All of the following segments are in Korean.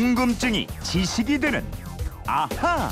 궁금증이 지식이 되는 아하.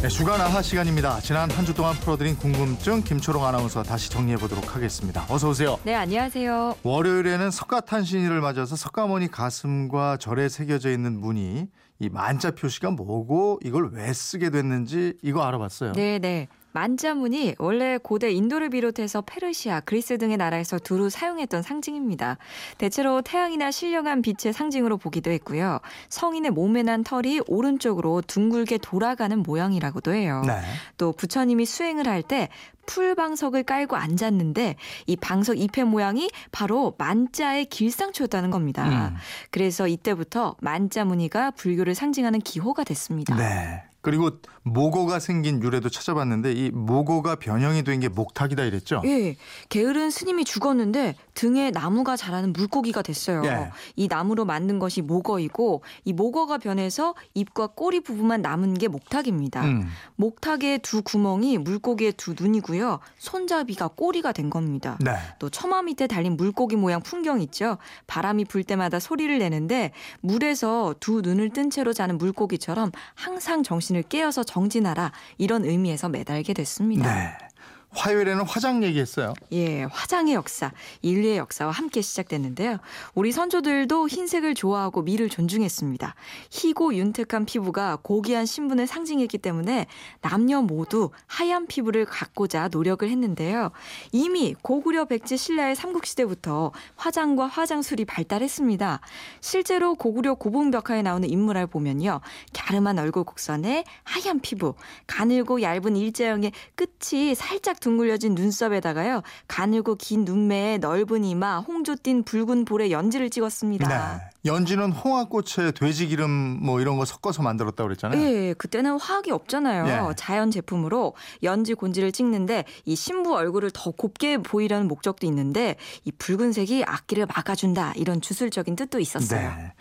네, 주간 아하 시간입니다. 지난 한 주 동안 풀어드린 궁금증 김초롱 아나운서 다시 정리해 보도록 하겠습니다. 어서 오세요. 네, 안녕하세요. 월요일에는 석가탄신일을 맞아서 석가모니 가슴과 절에 새겨져 있는 문이 이 만자 표시가 뭐고 이걸 왜 쓰게 됐는지 이거 알아봤어요. 네, 네. 만자문이 원래 고대 인도를 비롯해서 페르시아, 그리스 등의 나라에서 두루 사용했던 상징입니다. 대체로 태양이나 신령한 빛의 상징으로 보기도 했고요. 성인의 몸에 난 털이 오른쪽으로 둥글게 돌아가는 모양이라고도 해요. 네. 또 부처님이 수행을 할 때 풀방석을 깔고 앉았는데 이 방석 잎의 모양이 바로 만자의 길상초였다는 겁니다. 음. 그래서 이때부터 만자 무늬가 불교를 상징하는 기호가 됐습니다. 네. 그리고 모고가 생긴 유래도 찾아봤는데 이 모고가 변형이 된 게 목탁이다 이랬죠? 예, 게으른 스님이 죽었는데 등에 나무가 자라는 물고기가 됐어요. 예. 이 나무로 만든 것이 모거이고 이 모거가 변해서 입과 꼬리 부분만 남은 게 목탁입니다. 음. 목탁의 두 구멍이 물고기의 두 눈이고요. 손잡이가 꼬리가 된 겁니다. 네. 또 처마 밑에 달린 물고기 모양 풍경 있죠. 바람이 불 때마다 소리를 내는데 물에서 두 눈을 뜬 채로 자는 물고기처럼 항상 정신을 깨어서 정진하라 이런 의미에서 매달게 됐습니다. 네. 화요일에는 화장 얘기했어요. 예, 화장의 역사, 인류의 역사와 함께 시작됐는데요. 우리 선조들도 흰색을 좋아하고 미를 존중했습니다. 희고 윤택한 피부가 고귀한 신분을 상징했기 때문에 남녀 모두 하얀 피부를 갖고자 노력을 했는데요. 이미 고구려 백제 신라의 삼국시대부터 화장과 화장술이 발달했습니다. 실제로 고구려 고봉벽화에 나오는 인물을 보면요. 갸름한 얼굴 곡선에 하얀 피부, 가늘고 얇은 일자형의 끝이 살짝 둥글려진 눈썹에다가요. 가늘고 긴 눈매에 넓은 이마, 홍조 띤 붉은 볼에 연지를 찍었습니다. 네. 연지는 홍합꽃에 돼지 기름 뭐 이런 거 섞어서 만들었다고 그랬잖아요. 예, 그때는 화학이 없잖아요. 예. 자연 제품으로 연지 곤지를 찍는데 이 신부 얼굴을 더 곱게 보이려는 목적도 있는데 이 붉은색이 악기를 막아준다 이런 주술적인 뜻도 있었어요. 네.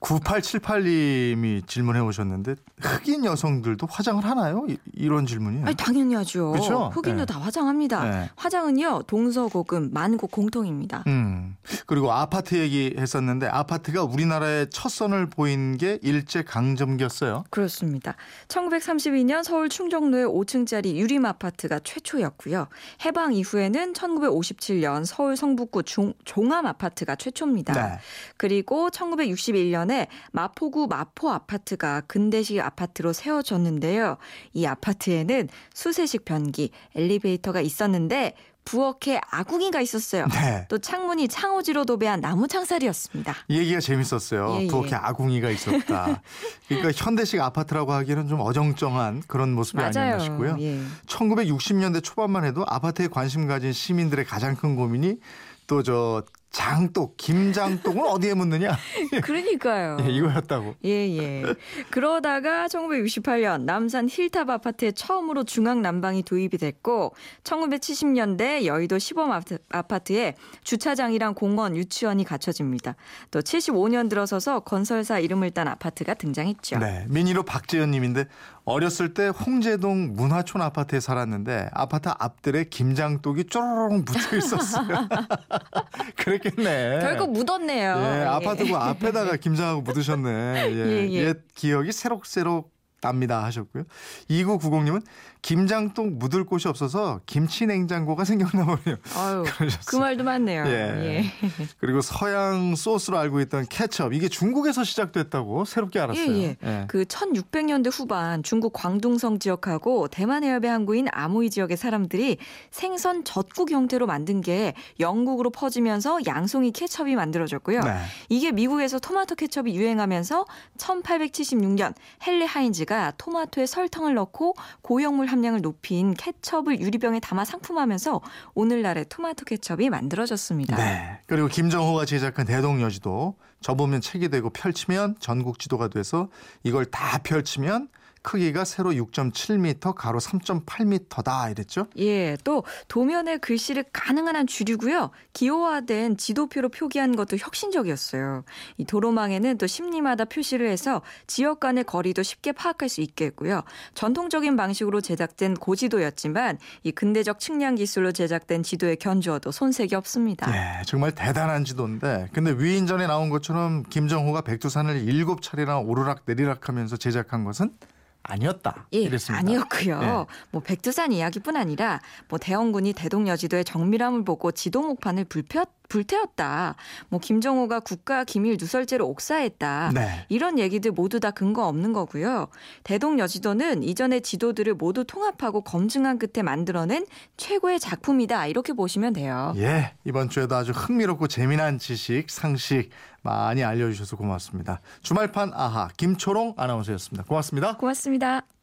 9878님이 질문해 오셨는데 흑인 여성들도 화장을 하나요? 이, 런 질문이에요. 아니 당연히 하죠. 그쵸? 흑인도 네. 다 화장합니다. 네. 화장은요 동서고금 만국 공통입니다. 음. 그리고 아파트 얘기했었는데 아파트가 우리나라의 첫 선을 보인 게 일제 강점기였어요. 그렇습니다. 1932년 서울 충정로의 5층짜리 유림 아파트가 최초였고요. 해방 이후에는 1957년 서울 성북구 종, 종암 아파트가 최초입니다. 네. 그리고 1961년 에 마포구 마포 아파트가 근대식 아파트로 세워졌는데요. 이 아파트에는 수세식 변기, 엘리베이터가 있었는데 부엌에 아궁이가 있었어요. 네. 또 창문이 창호지로 도배한 나무 창살이었습니다. 이 얘기가 재밌었어요. 예, 예. 부엌에 아궁이가 있었다. 그러니까 현대식 아파트라고 하기에는 좀 어정쩡한 그런 모습이 아니었나 맞아요. 싶고요. 예. 1960년대 초반만 해도 아파트에 관심 가진 시민들의 가장 큰 고민이 또저 장독, 김장독은 어디에 묻느냐? 그러니까요. 예, 이거였다고. 예, 예. 그러다가 1968년 남산 힐탑 아파트에 처음으로 중앙 난방이 도입이 됐고 1970년대 여의도 시범 아파트- 아파트에 주차장이랑 공원, 유치원이 갖춰집니다. 또 75년 들어서서 건설사 이름을 딴 아파트가 등장했죠. 네, 민희로 박재현 님인데 어렸을 때 홍제동 문화촌 아파트에 살았는데 아파트 앞들에 김장독이 쪼르륵 묻혀 있었어요. 그 랬겠네. 결국 묻었네요. 예, 예. 아파트 그 앞에다가 김장하고 묻으셨네. 예, 예, 예. 옛 기억이 새록새록 납니다 하셨고요. 2990님은 김장독 묻을 곳이 없어서 김치 냉장고가 생겼나 보네요. 아유. 그 말도 맞네요. 예. 예. 그리고 서양 소스로 알고 있던 케첩 이게 중국에서 시작됐다고 새롭게 알았어요. 예, 예. 그 1600년대 후반 중국 광둥성 지역하고 대만 해협의 항구인 아모이 지역의 사람들이 생선 젖국 형태로 만든 게 영국으로 퍼지면서 양송이 케첩이 만들어졌고요. 네. 이게 미국에서 토마토 케첩이 유행하면서 1876년 헨리 하인즈 가 토마토에 설탕을 넣고 고형물 함량을 높인 케첩을 유리병에 담아 상품하면서 오늘날의 토마토 케첩이 만들어졌습니다. 네. 그리고 김정호가 제작한 대동여지도 접으면 책이 되고 펼치면 전국 지도가 돼서 이걸 다 펼치면 크기가 세로 6.7m, 가로 3.8m다 이랬죠? 예, 또 도면에 글씨를 가능한 한 줄이고요. 기호화된 지도표로 표기한 것도 혁신적이었어요. 이 도로망에는 또 심리마다 표시를 해서 지역 간의 거리도 쉽게 파악할 수 있게 했고요. 전통적인 방식으로 제작된 고지도였지만 이 근대적 측량 기술로 제작된 지도에 견주어도 손색이 없습니다. 예, 정말 대단한 지도인데 근데 위인전에 나온 것처럼 김정호가 백두산을 일곱 차례나 오르락 내리락 하면서 제작한 것은 아니었다. 예, 이랬습니다. 아니었고요. 예. 뭐 백두산 이야기뿐 아니라 뭐 대원군이 대동여지도의 정밀함을 보고 지도 목판을 불펴, 불태웠다. 뭐 김정호가 국가 기밀 누설죄로 옥사했다. 네. 이런 얘기들 모두 다 근거 없는 거고요. 대동여지도는 이전의 지도들을 모두 통합하고 검증한 끝에 만들어낸 최고의 작품이다. 이렇게 보시면 돼요. 예, 이번 주에도 아주 흥미롭고 재미난 지식, 상식 많이 알려 주셔서 고맙습니다. 주말판 아하 김초롱 아나운서였습니다. 고맙습니다. 고맙습니다.